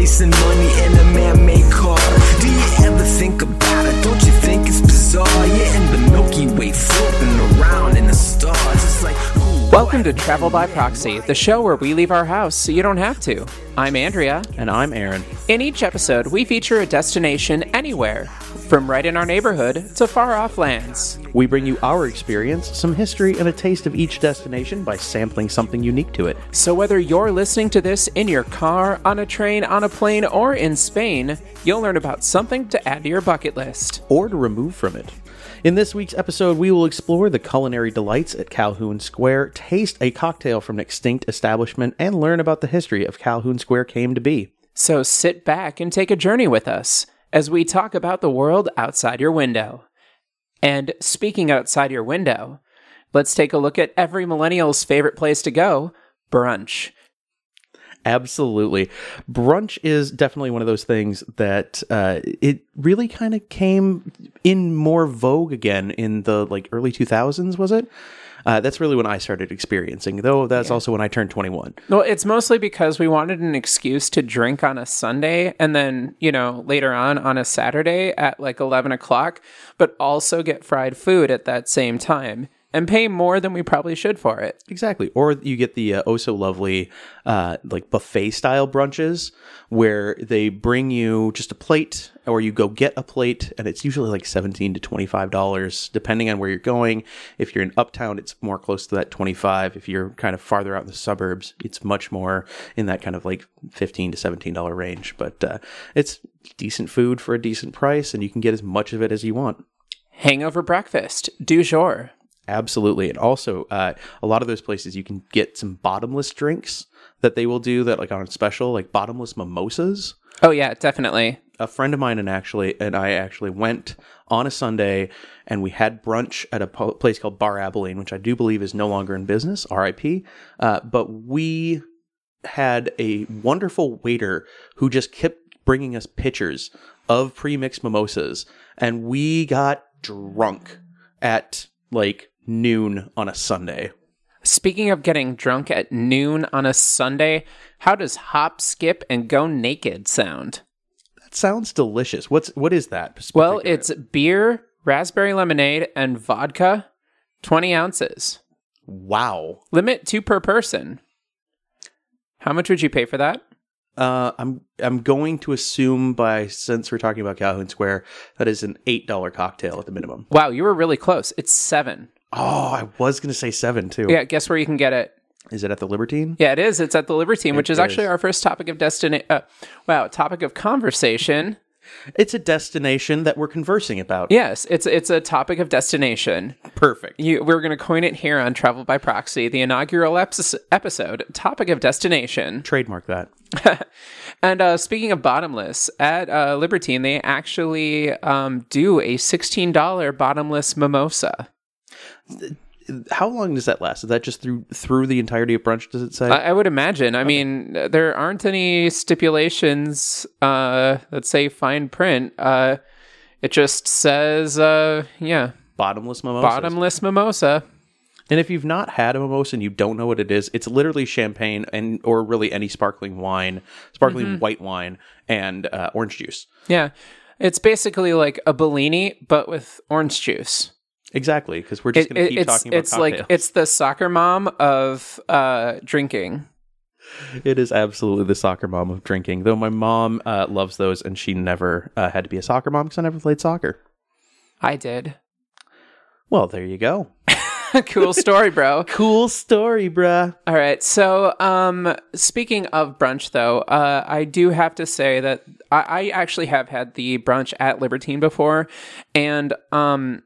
chasing money in a man-made car. Do you ever think about it? Don't you think it's bizarre? You're in the Milky Way, floating around in the stars. It's like, ooh, Welcome to Travel by Proxy, the show where we leave our house so you don't have to. I'm Andrea. And I'm Aaron. In each episode, we feature a destination anywhere, from right in our neighborhood to far off lands. We bring you our experience, some history, and a taste of each destination by sampling something unique to it. So whether you're listening to this in your car, on a train, on a plane, or in Spain, you'll learn about something to add to your bucket list. or to remove from it. In this week's episode, we will explore the culinary delights at Calhoun Square, taste a cocktail from an extinct establishment, and learn about the history of Calhoun Square came to be. So sit back and take a journey with us as we talk about the world outside your window. And speaking outside your window, let's take a look at every millennial's favorite place to go brunch. Absolutely. Brunch is definitely one of those things that uh, it really kind of came in more vogue again in the like early 2000s, was it? Uh, that's really when I started experiencing, though that's also when I turned 21. Well, it's mostly because we wanted an excuse to drink on a Sunday and then, you know, later on on a Saturday at like 11 o'clock, but also get fried food at that same time and pay more than we probably should for it. Exactly. Or you get the uh, oh so lovely uh, like buffet style brunches where they bring you just a plate or you go get a plate and it's usually like 17 to 25 dollars depending on where you're going. If you're in uptown it's more close to that 25. If you're kind of farther out in the suburbs it's much more in that kind of like 15 to 17 dollar range, but uh, it's decent food for a decent price and you can get as much of it as you want. Hangover breakfast, du jour. Absolutely. And also, uh, a lot of those places you can get some bottomless drinks that they will do that like on special, like bottomless mimosas. Oh, yeah, definitely. A friend of mine and actually and I actually went on a Sunday and we had brunch at a po- place called Bar Abilene, which I do believe is no longer in business, RIP. Uh, but we had a wonderful waiter who just kept bringing us pitchers of pre-mixed mimosas and we got drunk at like noon on a Sunday. Speaking of getting drunk at noon on a Sunday, how does hop, skip, and go naked sound? That sounds delicious. What's what is that? Well, it's beer, raspberry lemonade, and vodka, 20 ounces. wow. Limit two per person. How much would you pay for that? Uh, I'm I'm going to assume by since we're talking about Calhoun Square that is an eight dollar cocktail at the minimum. Wow, you were really close. It's seven. Oh, I was gonna say seven too. Yeah, guess where you can get it? Is it at the Libertine? Yeah, it is. It's at the Libertine, which is actually our first topic of destina- uh, wow, topic of conversation. It's a destination that we're conversing about. Yes, it's it's a topic of destination. Perfect. You, we're going to coin it here on Travel by Proxy, the inaugural eps- episode, topic of destination. Trademark that. And uh, speaking of bottomless, at uh, Libertine, they actually um, do a $16 bottomless mimosa. How long does that last? Is that just through through the entirety of brunch? Does it say? I, I would imagine. I mean, there aren't any stipulations uh, that say fine print. Uh, it just says, uh, yeah, Bottomless mimosas. bottomless mimosa. And if you've not had a mimosa and you don't know what it is, it's literally champagne and or really any sparkling wine, sparkling Mm-hmm. white wine, and uh, orange juice. Yeah. It's basically like a Bellini, but with orange juice. Exactly, because we're just going to keep it's talking about it's like it's the soccer mom of uh, drinking. it is absolutely the soccer mom of drinking. Though my mom uh, loves those, and she never uh, had to be a soccer mom because I never played soccer. I did. Well, there you go. cool story, bro. Cool story, bruh. All right. So, um, speaking of brunch, though, uh, I do have to say that I, I actually have had the brunch at Libertine before, and um,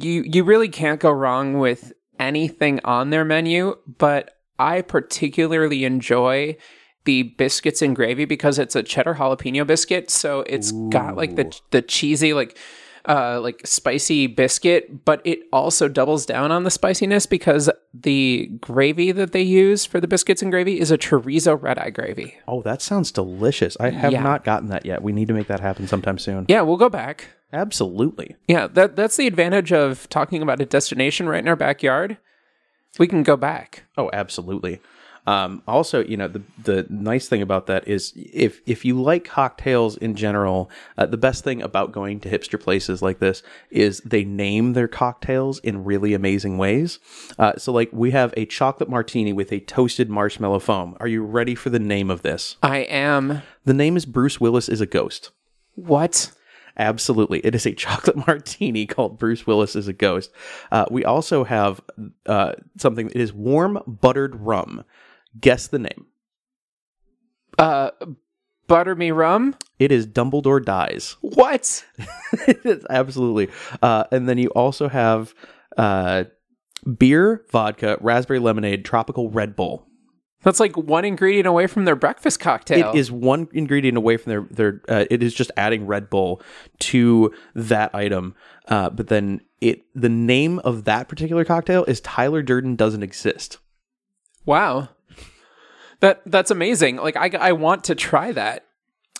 you you really can't go wrong with anything on their menu. But I particularly enjoy the biscuits and gravy because it's a cheddar jalapeno biscuit, so it's got like the the cheesy like uh, like spicy biscuit, but it also doubles down on the spiciness because the gravy that they use for the biscuits and gravy is a chorizo red eye gravy. Oh, that sounds delicious. I have Yeah. not gotten that yet. We need to make that happen sometime soon. Yeah, we'll go back. Absolutely. Yeah, that that's the advantage of talking about a destination right in our backyard. We can go back. Oh, absolutely. Um, also, you know, the the nice thing about that is if if you like cocktails in general, uh, the best thing about going to hipster places like this is they name their cocktails in really amazing ways. Uh, so, like, we have a chocolate martini with a toasted marshmallow foam. Are you ready for the name of this? I am. The name is Bruce Willis is a ghost. What? Absolutely. It is a chocolate martini called Bruce Willis is a Ghost. Uh, we also have uh, something that is warm buttered rum. Guess the name. Uh, butter me rum? It is Dumbledore Dies. What? Absolutely. Uh, and then you also have uh, beer, vodka, raspberry lemonade, tropical Red Bull. That's like one ingredient away from their breakfast cocktail. It is one ingredient away from their their. Uh, it is just adding Red Bull to that item. Uh, but then it the name of that particular cocktail is Tyler Durden doesn't exist. Wow. That that's amazing. Like I I want to try that.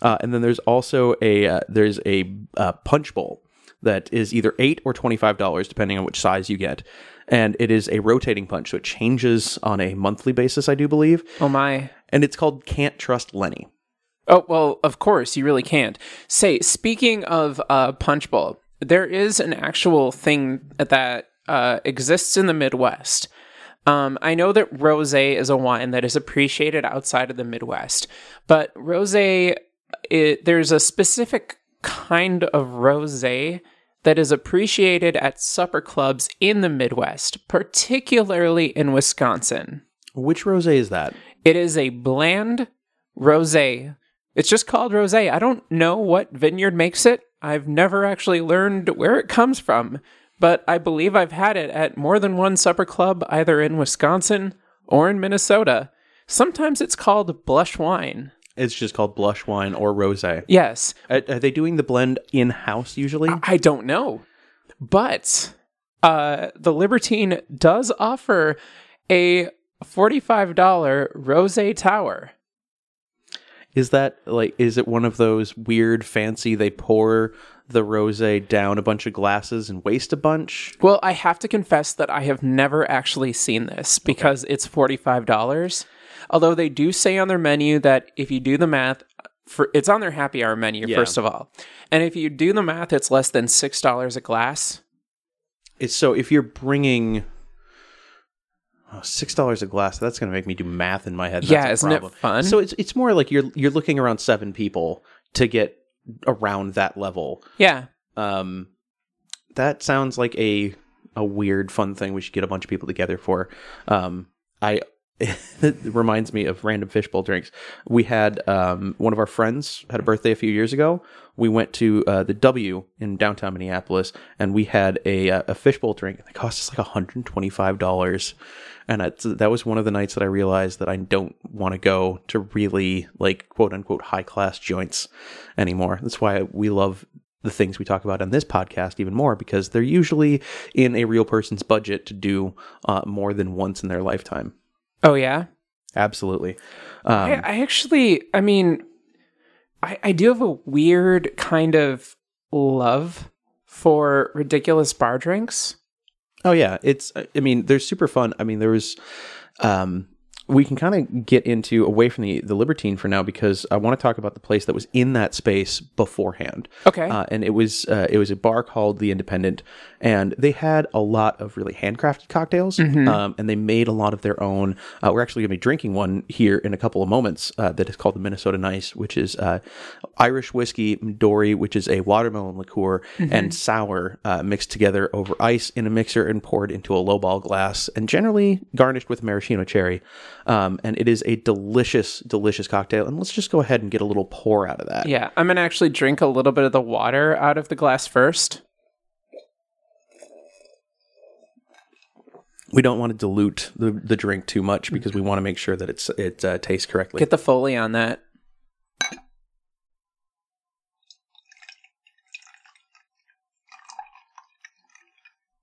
Uh, and then there's also a uh, there's a uh, punch bowl that is either eight or twenty five dollars depending on which size you get, and it is a rotating punch, so it changes on a monthly basis, I do believe, Oh my. and it's called Can't Trust Lenny. Oh well, of course you really can't. Say, speaking of uh, punch bowl, there is an actual thing that uh, exists in the Midwest. Um, I know that rosé is a wine that is appreciated outside of the Midwest, but rosé, there's a specific kind of rosé that is appreciated at supper clubs in the Midwest, particularly in Wisconsin. Which rosé is that? It is a bland rosé. It's just called rosé. I don't know what vineyard makes it. I've never actually learned where it comes from, but I believe I've had it at more than one supper club either in Wisconsin or in Minnesota. Sometimes it's called blush wine. It's just called blush wine or rosé. Yes, Are, are they doing the blend in house usually? I don't know. But uh, the Libertine does offer a $45 rose tower. Is that like is it one of those weird fancy they pour the rosé down a bunch of glasses and waste a bunch? Well, I have to confess that I have never actually seen this because it's $45. Although they do say on their menu that if you do the math, for it's on their happy hour menu, Yeah. first of all. And if you do the math, it's less than $6 a glass. It's so if you're bringing oh, six dollars a glass, that's going to make me do math in my head. That's Yeah, isn't it problem. fun? So it's it's more like you're you're looking around seven people to get around that level. Yeah. Um, that sounds like a a weird fun thing we should get a bunch of people together for. Um, I it reminds me of random fishbowl drinks. We had um, one of our friends had a birthday a few years ago. We went to uh, the W in downtown Minneapolis, and we had a uh, a fishbowl drink. It cost us like one hundred and twenty five dollars, and that was one of the nights that I realized that I don't want to go to really like quote unquote high class joints anymore. That's why we love the things we talk about on this podcast even more because they're usually in a real person's budget to do uh, more than once in their lifetime. Oh, yeah. Absolutely. Um, I, I actually, I mean, I, I do have a weird kind of love for ridiculous bar drinks. oh yeah, it's. I mean, they're super fun. I mean, there was. Um, we can kind of get into away from the the Libertine for now because I want to talk about the place that was in that space beforehand. Okay. Uh, and it was uh, it was a bar called the Independent, and they had a lot of really handcrafted cocktails, um, and they made a lot of their own. Uh, we're actually going to be drinking one here in a couple of moments uh, that is called the Minnesota Nice, which is uh, Irish whiskey, Midori, which is a watermelon liqueur, and sour uh, mixed together over ice in a mixer and poured into a lowball glass, and generally garnished with maraschino cherry. Um, and it is a delicious, delicious cocktail. And let's just go ahead and get a little pour out of that. yeah, I'm going to actually drink a little bit of the water out of the glass first. we don't want to dilute the, the drink too much because we want to make sure that it's it uh, tastes correctly. Get the Foley on that.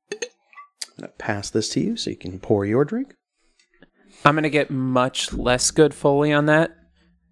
I'm gonna pass this to you so you can pour your drink. I'm going to get much less good Foley on that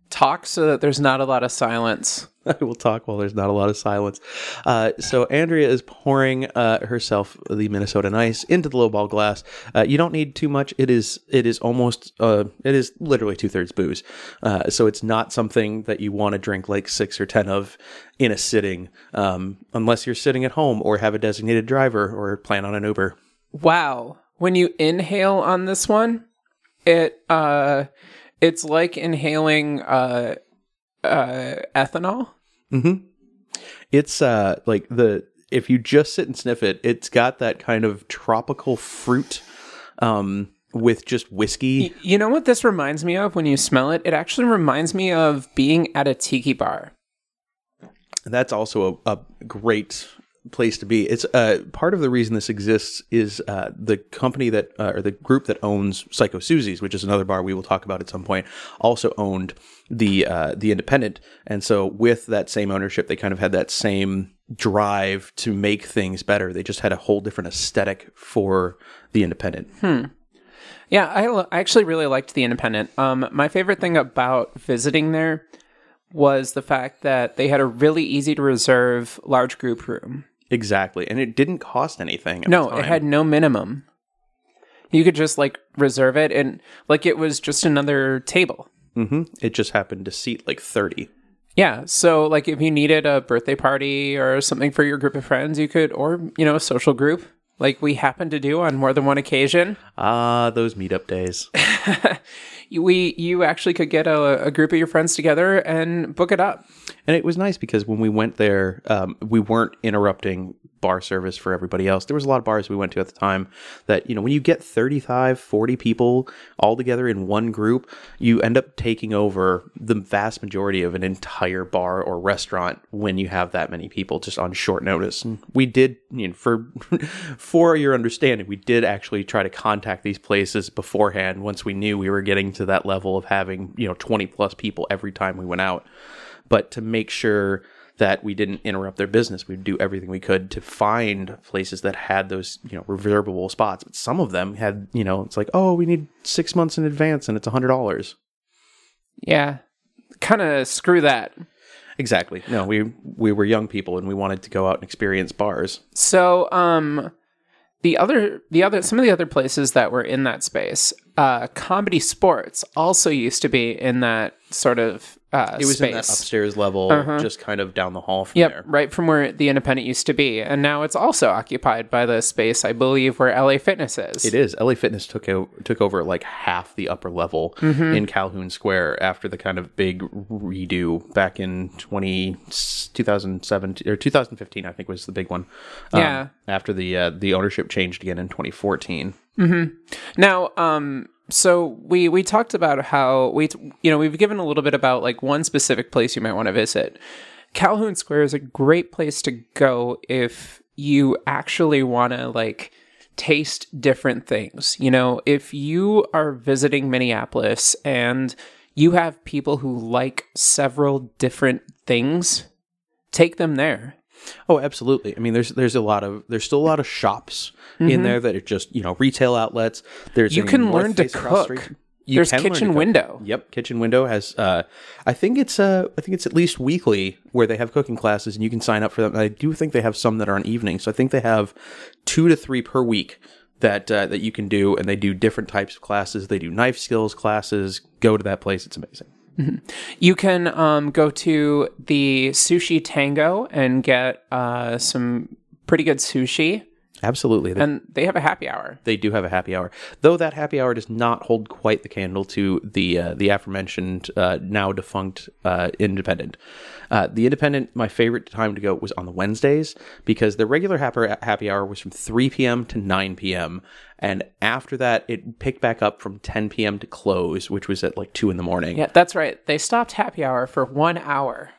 Talk so that there's not a lot of silence. I will talk while there's not a lot of silence. Uh, so Andrea is pouring uh, herself the Minnesota Nice into the lowball glass. Uh, you don't need too much. It is it is almost uh, it is literally two thirds booze. Uh, so it's not something that you want to drink like six or ten of in a sitting, um, unless you're sitting at home or have a designated driver or plan on an Uber. Wow. When you inhale on this one, it uh it's like inhaling uh uh ethanol. Mm-hmm. It's uh like the if you just sit and sniff it, it's got that kind of tropical fruit um with just whiskey. You know what this reminds me of when you smell it? It actually reminds me of being at a tiki bar. That's also a, a great place to be. It's uh part of the reason this exists is uh the company that uh, or the group that owns Psycho Suzi's, which is another bar we will talk about at some point, also owned the uh the Independent, and so with that same ownership, they kind of had that same drive to make things better. They just had a whole different aesthetic for the Independent. Hmm. Yeah, I, I actually really liked the Independent. Um, my favorite thing about visiting there was the fact that they had a really easy to reserve large group room. Exactly, and it didn't cost anything. No, it had no minimum. You could just like reserve it and like it was just another table. hmm It just happened to seat like thirty. Yeah, so like if you needed a birthday party or something for your group of friends, you could or you know, a social group like we happen to do on more than one occasion. Ah, those meetup days. You- We you actually could get a, a group of your friends together and book it up. And it was nice because when we went there, um, we weren't interrupting bar service for everybody else. There was a lot of bars we went to at the time that, you know, when you get 35, 40 people all together in one group, you end up taking over the vast majority of an entire bar or restaurant when you have that many people just on short notice. And we did, you know, for for your understanding, we did actually try to contact these places beforehand once we knew we were getting to that level of having, you know, 20 plus people every time we went out but to make sure that we didn't interrupt their business, we'd do everything we could to find places that had those, you know, reservable spots. But some of them had, you know, it's like, oh, we need six months in advance and it's a hundred dollars. Yeah. Kind of screw that. Exactly. No, we we were young people and we wanted to go out and experience bars. So, um, the other, the other, some of the other places that were in that space, uh, ComedySportz also used to be in that sort of uh, It was space. in that upstairs level, just kind of down the hall from Yep, there. right from where the Independent used to be, and now it's also occupied by the space, I believe, where LA Fitness is. It is. LA Fitness took o- took over like half the upper level Mm-hmm. in Calhoun Square after the kind of big redo back in 20, 2007 or 2015 I think was the big one. Um, Yeah. After the uh, the ownership changed again in 2014. Now, um, so we we talked about how we you know we've given a little bit about like one specific place you might want to visit. Calhoun Square is a great place to go if you actually want to like taste different things. You know, if you are visiting Minneapolis and you have people who like several different things, take them there. Oh, absolutely. I mean, there's there's a lot of there's still a lot of shops in there that are just you know retail outlets. There's Mm-hmm. You can learn to Face across the cook. You There's can learn to Kitchen. Window. Yep, Kitchen Window has. Uh, I think it's uh, I think it's at least weekly where they have cooking classes, and you can sign up for them. I do think they have some that are on evenings, so I think they have two to three per week that uh, that you can do, and they do different types of classes. They do knife skills classes. Go to that place; it's amazing. You can um, go to the Sushi Tango and get uh, some pretty good sushi, Absolutely, they, and they have a happy hour. they do have a happy hour, though that happy hour does not hold quite the candle to the uh, the aforementioned uh, now defunct uh, Independent. Uh, the Independent, my favorite time to go was on the Wednesdays because the regular happy happy hour was from 3 p.m. to 9 p.m. and after that it picked back up from 10 p.m. to close, which was at like two in the morning. Yeah, that's right. They stopped happy hour for one hour.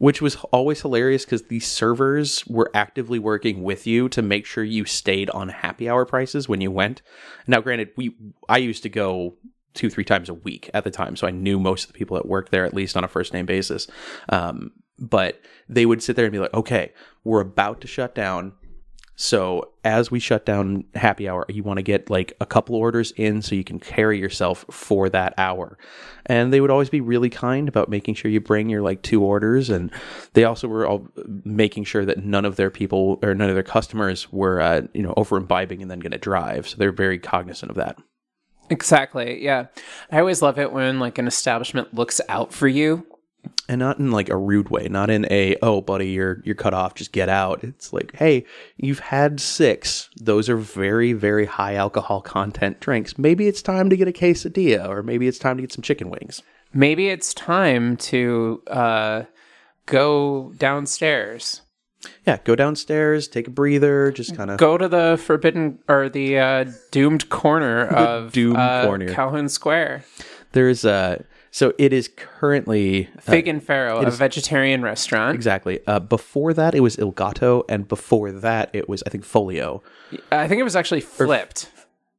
Which was always hilarious because the servers were actively working with you to make sure you stayed on happy hour prices when you went. Now, granted, we I used to go two three times a week at the time, so I knew most of the people that worked there at least on a first name basis. Um, but they would sit there and be like, "Okay, we're about to shut down." So as we shut down happy hour, you want to get like a couple orders in so you can carry yourself for that hour. And they would always be really kind about making sure you bring your like two orders. And they also were all making sure that none of their people or none of their customers were, uh, you know, over imbibing and then going to drive. So they're very cognizant of that. Exactly. Yeah. I always love it when like an establishment looks out for you. And not in like a rude way not in a oh buddy you're you're cut off just get out it's like hey you've had six those are very very high alcohol content drinks maybe it's time to get a quesadilla or maybe it's time to get some chicken wings Maybe it's time to uh, go downstairs. yeah go downstairs take a breather just kind of Go to the forbidden or the uh, doomed corner of doomed uh, corner. Calhoun Square. there's uh so it is currently uh, Fig and Farro, a vegetarian restaurant. exactly uh before that it was il gatto and before that it was i think folio I think it was actually flipped.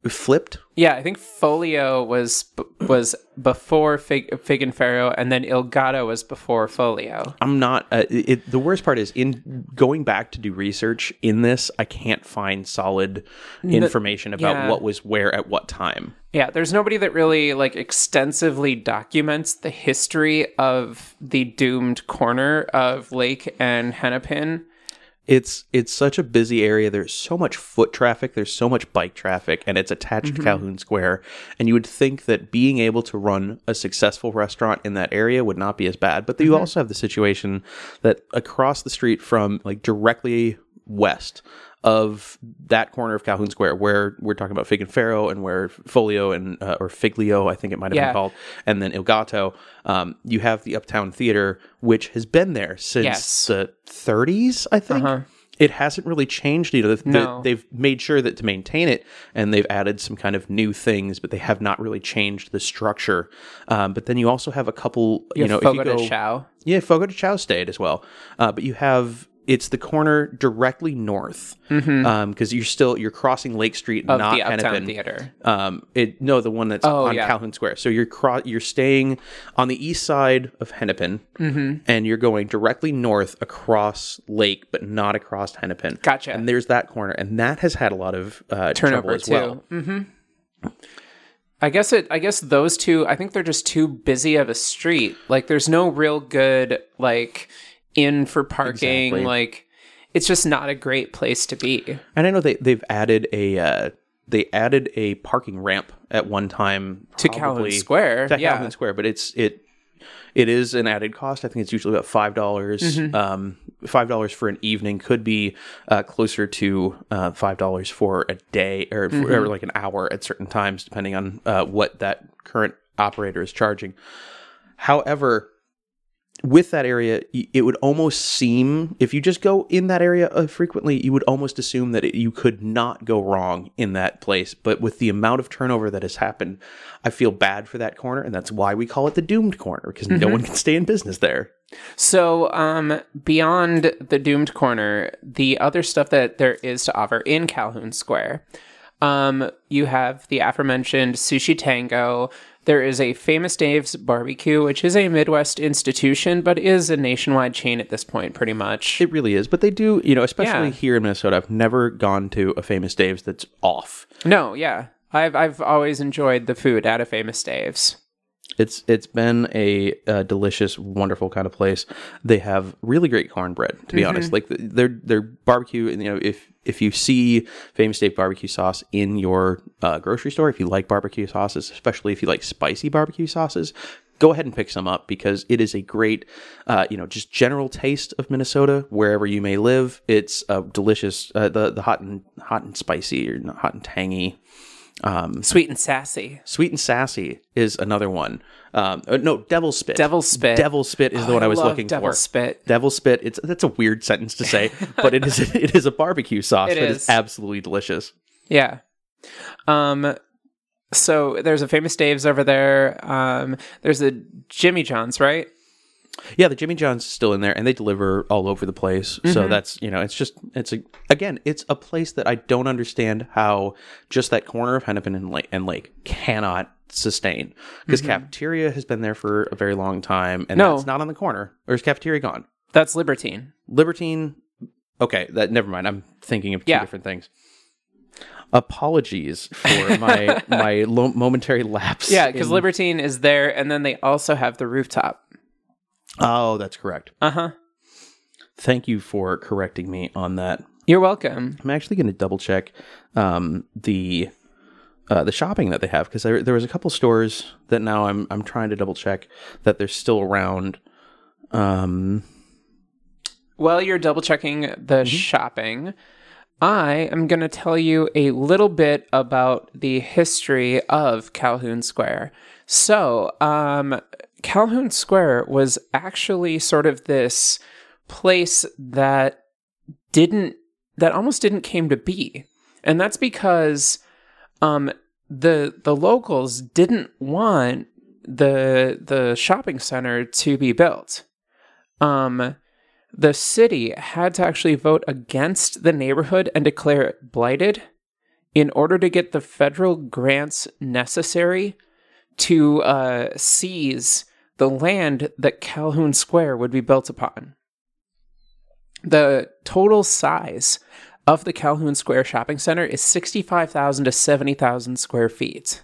Flipped Yeah, I think Folio was was before Fig, Fig and Farro, and then Il Gatto was before Folio. I'm not. Uh, it, the worst part is in going back to do research in this. I can't find solid information about yeah. what was where at what time. Yeah, there's nobody that really like extensively documents the history of the doomed corner of Lake and Hennepin. It's it's such a busy area. There's so much foot traffic. There's so much bike traffic, and it's attached to mm-hmm. Calhoun Square. And you would think that being able to run a successful restaurant in that area would not be as bad. But you mm-hmm. also have the situation that across the street from like directly west of that corner of Calhoun Square, where we're talking about Fig and Farro, and where Folio and uh, or Figlio, I think it might have Yeah. been called, and then Il Gatto. Um, you have the Uptown Theater, which has been there since Yes. the 30s, I think. It hasn't really changed. You know, the, the- they've made sure that to maintain it, and they've added some kind of new things, but they have not really changed the structure. Um, but then you also have a couple. You, You, know, know, if you Fogo go, de Chao. yeah, Fogo de Chao stayed as well. Uh, but you have it's the corner directly north because you're still you're crossing Lake Street, Mm-hmm. Of not the Hennepin. Theater. Um, it no, the one that's Oh, on yeah. Calhoun Square. So you're cro- you're staying on the east side of Hennepin, Mm-hmm. and you're going directly north across Lake, but not across Hennepin. Gotcha. And there's that corner, and that has had a lot of uh, Turnover trouble as too. well. I guess it. I guess those two. I think they're just too busy of a street. Like, there's no real good like in for parking. Exactly. Like, it's just not a great place to be. And I know they they've added a uh, they added a parking ramp at one time To probably- Square, To yeah. Calhoun Square, but it's it it is an added cost. I think it's usually about five dollars. Mm-hmm. Um, five dollars for an evening could be uh, closer to uh, five dollars for a day or, for, Mm-hmm. or like an hour at certain times, depending on uh, what that current operator is charging. However, with that area, it would almost seem if you just go in that area uh, frequently, you would almost assume that it, you could not go wrong in that place. But with the amount of turnover that has happened, I feel bad for that corner, and that's why we call it the doomed corner because no one can stay in business there. So, um, beyond the doomed corner, the other stuff that there is to offer in Calhoun Square, um, you have the aforementioned Sushi Tango. There is a Famous Dave's Barbecue, which is a Midwest institution, but is a nationwide chain at this point, pretty much. It really is, but they do, you know, especially Yeah. here in Minnesota. I've never gone to a famous Dave's that's off. no, yeah. I've, I've always enjoyed the food at a Famous Dave's. It's it's been a, uh delicious, wonderful kind of place. They have really great cornbread, to be honest. Like th- their their barbecue, and you know, if if you see Famous Dave barbecue sauce in your uh, grocery store, if you like barbecue sauces, especially if you like spicy barbecue sauces, go ahead and pick some up because it is a great, uh, you know, just general taste of Minnesota wherever you may live. It's a delicious, uh, the the hot and hot and spicy or not hot and tangy. Sweet and sassy. Sweet and Sassy is another one. Um, uh, no, Devil Spit. Devil Spit. Devil Spit is the one I was love looking Devil for. Spit. Devil Spit. It's that's a weird sentence to say, but it is it is a barbecue sauce It that is is. absolutely delicious. Yeah. Um so there's a famous Dave's over there. Um there's a Jimmy John's, right? Yeah, the Jimmy John's is still in there, and they deliver all over the place. Mm-hmm. So that's you know, it's just it's a again, it's a place that I don't understand how just that corner of Hennepin and Lake, and Lake cannot sustain because cafeteria has been there for a very long time, and Mm-hmm. No. that's not on the corner. Or is cafeteria gone? That's Libertine. Libertine. Okay, that never mind. I'm thinking of two Yeah. different things. Apologies for my my lo- momentary lapse. Yeah, because in- Libertine is there, and then they also have the rooftop. Oh, that's correct. Uh huh. Thank you for correcting me on that. You're welcome. I'm actually going to double check um, the uh, the shopping that they have because there, there was a couple stores that now I'm I'm trying to double check that they're still around. Um, While you're double checking the shopping, I am going to tell you a little bit about the history of Calhoun Square. So, um, Calhoun Square was actually sort of this place that didn't, that almost didn't came to be. And that's because, um, the, the locals didn't want the, the shopping center to be built. Um, the city had to actually vote against the neighborhood and declare it blighted in order to get the federal grants necessary to uh, seize the land that Calhoun Square would be built upon. The total size of the Calhoun Square shopping center is 65,000 to 70,000 square feet.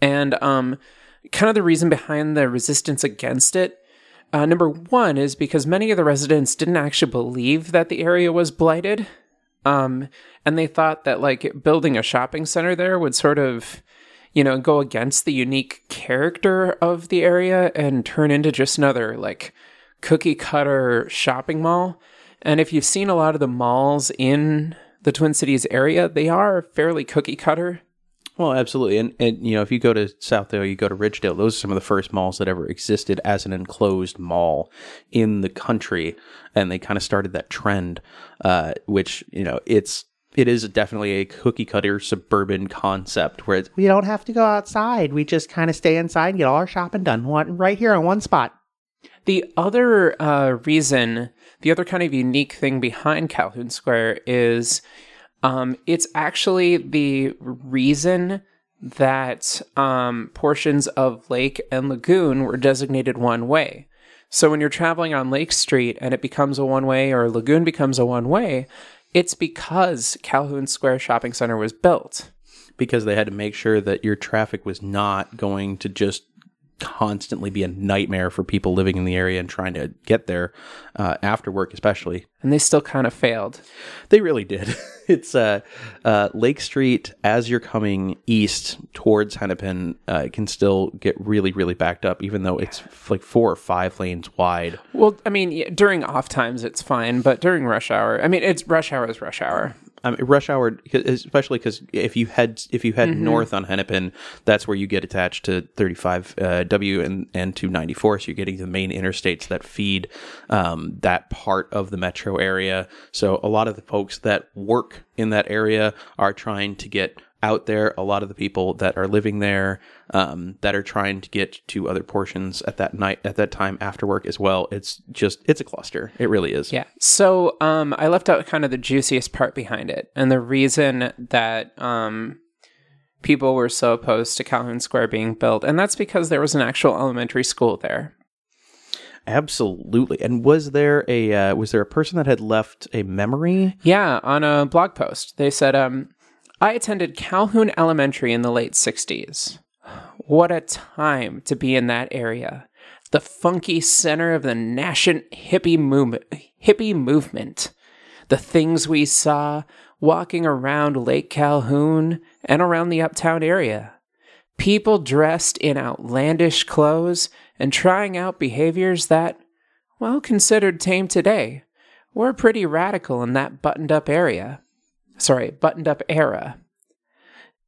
And um, kind of the reason behind the resistance against it uh, number one is because many of the residents didn't actually believe that the area was blighted. Um, and they thought that like building a shopping center there would sort of, you know, go against the unique character of the area and turn into just another like cookie cutter shopping mall. And if you've seen a lot of the malls in the Twin Cities area, they are fairly cookie cutter. well, absolutely, and and you know if you go to Southdale, you go to Ridgedale. Those are some of the first malls that ever existed as an enclosed mall in the country, and they kind of started that trend, uh, which you know it's. It is definitely a cookie cutter suburban concept where it's, we don't have to go outside. We just kind of stay inside and get all our shopping done one, right here in one spot. The other uh, reason, the other kind of unique thing behind Calhoun Square is um, it's actually the reason that um, portions of Lake and Lagoon were designated one way. So when you're traveling on Lake Street and it becomes a one way or Lagoon becomes a one way, it's because Calhoun Square Shopping Center was built. because they had to make sure that your traffic was not going to just constantly be a nightmare for people living in the area and trying to get there uh, after work, especially. And they still kind of failed. They really did. it's uh, uh, Lake Street as you're coming east towards Hennepin. Uh, it can still get really, really backed up, even though it's f- like four or five lanes wide. Well, I mean, during off times it's fine, but during rush hour, I mean, it's rush hour is rush hour. I mean, rush hour, especially because if you head if you head north on Hennepin, that's where you get attached to 35 uh, W and and 294. So you're getting the main interstates that feed um, that part of the metro area. So a lot of the folks that work in that area are trying to get out there. A lot of the people that are living there um, that are trying to get to other portions at that night at that time after work as well. It's just it's a cluster. It really is. Yeah. So um, I left out kind of the juiciest part behind it, and the reason that um, people were so opposed to Calhoun Square being built, and that's because there was an actual elementary school there. Absolutely. And was there a uh, was there a person that had left a memory? Yeah, on a blog post, they said, um, I attended Calhoun Elementary in the late 60s. What a time to be in that area. The funky center of the nascent hippie movement. Hippie movement. The things we saw walking around Lake Calhoun and around the uptown area. People dressed in outlandish clothes and trying out behaviors that, well considered tame today, were pretty radical in that buttoned up area. Sorry, buttoned up era.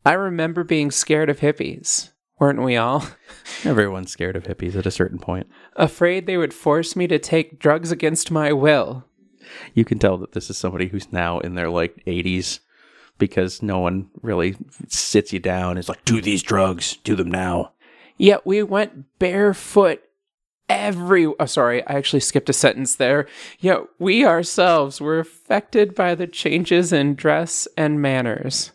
I remember being scared of hippies, weren't we all? Everyone's scared of hippies at a certain point. Afraid they would force me to take drugs against my will. You can tell that this is somebody who's now in their like 80s because no one really sits you down and is like, do these drugs, do them now. Yet we went barefoot every. Oh, sorry, I actually skipped a sentence there. Yet we ourselves were affected by the changes in dress and manners.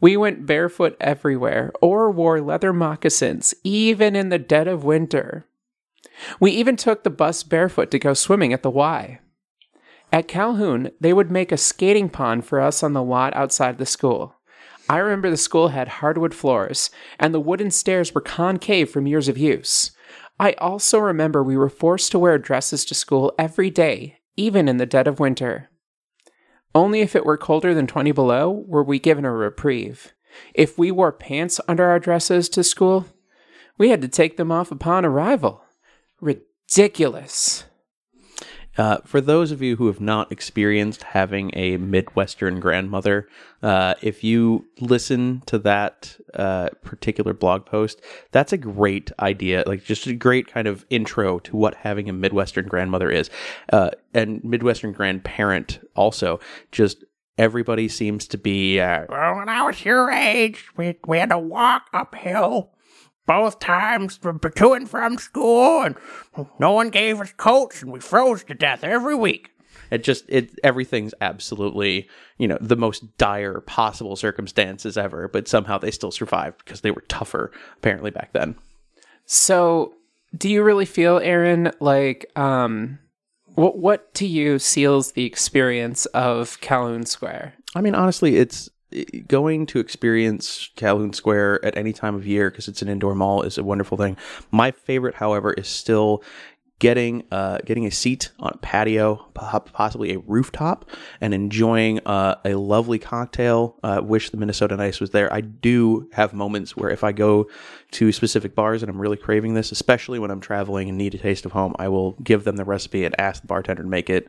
We went barefoot everywhere or wore leather moccasins, even in the dead of winter. We even took the bus barefoot to go swimming at the Y. At Calhoun, they would make a skating pond for us on the lot outside the school. I remember the school had hardwood floors, and the wooden stairs were concave from years of use. I also remember we were forced to wear dresses to school every day, even in the dead of winter. Only if it were colder than 20 below were we given a reprieve. If we wore pants under our dresses to school, we had to take them off upon arrival. Ridiculous. Uh, for those of you who have not experienced having a Midwestern grandmother, uh, if you listen to that uh, particular blog post, that's a great idea. Like, just a great kind of intro to what having a Midwestern grandmother is. Uh, and Midwestern grandparent also. Just everybody seems to be. Uh, Well, when I was your age, we, we had to walk uphill both times from, to and from school, and no one gave us coats, and we froze to death every week. It just it everything's absolutely you know the most dire possible circumstances ever, but somehow they still survived because they were tougher apparently back then. So, do you really feel, Aaron, like um, what what to you seals the experience of Calhoun Square? I mean, honestly, it's going to experience Calhoun Square at any time of year because it's an indoor mall is a wonderful thing. My favorite, however, is still getting uh, getting a seat on a patio, po- possibly a rooftop, and enjoying uh, a lovely cocktail. Uh, wish the Minnesota Nice was there. I do have moments where if I go to specific bars and I'm really craving this, especially when I'm traveling and need a taste of home, I will give them the recipe and ask the bartender to make it.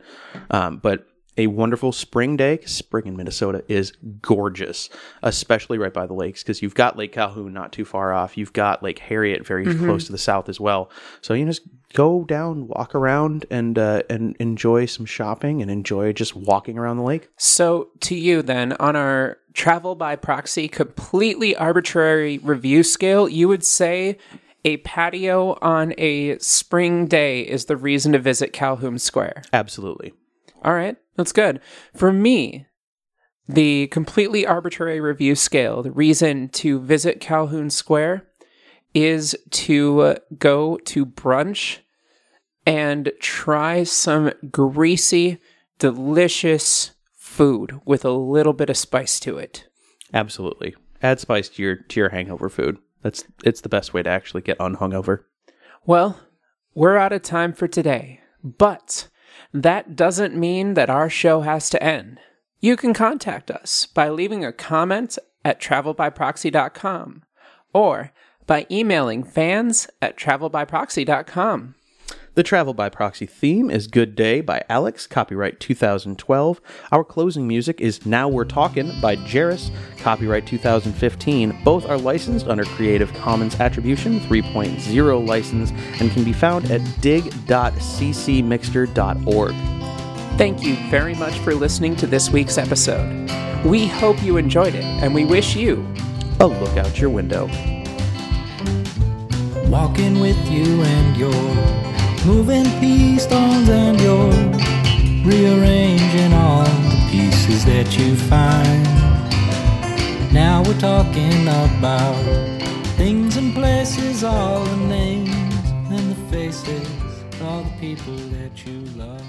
Um, but a wonderful spring day. Spring in Minnesota is gorgeous, especially right by the lakes because you've got Lake Calhoun not too far off. You've got Lake Harriet very close to the south as well. So you just go down, walk around, and uh, and enjoy some shopping and enjoy just walking around the lake. So, to you then, on our travel by proxy, completely arbitrary review scale, you would say a patio on a spring day is the reason to visit Calhoun Square. Absolutely. All right, that's good. For me, the completely arbitrary review scale, the reason to visit Calhoun Square is to uh, go to brunch and try some greasy, delicious food with a little bit of spice to it. Absolutely. Add spice to your to your hangover food. That's it's the best way to actually get unhungover. Well, we're out of time for today, but that doesn't mean that our show has to end. You can contact us by leaving a comment at travelbyproxy.com or by emailing fans at travelbyproxy.com. The Travel by Proxy theme is Good Day by Alex, copyright 2012. Our closing music is Now We're Talking by Jerris, copyright 2015. Both are licensed under Creative Commons Attribution 3.0 license and can be found at dig.ccmixter.org. Thank you very much for listening to this week's episode. We hope you enjoyed it, and we wish you A look out your window. walking with you and you're moving piece stones and you're rearranging all the pieces that you find. Now we're talking about things and places, all the names and the faces, all the people that you love.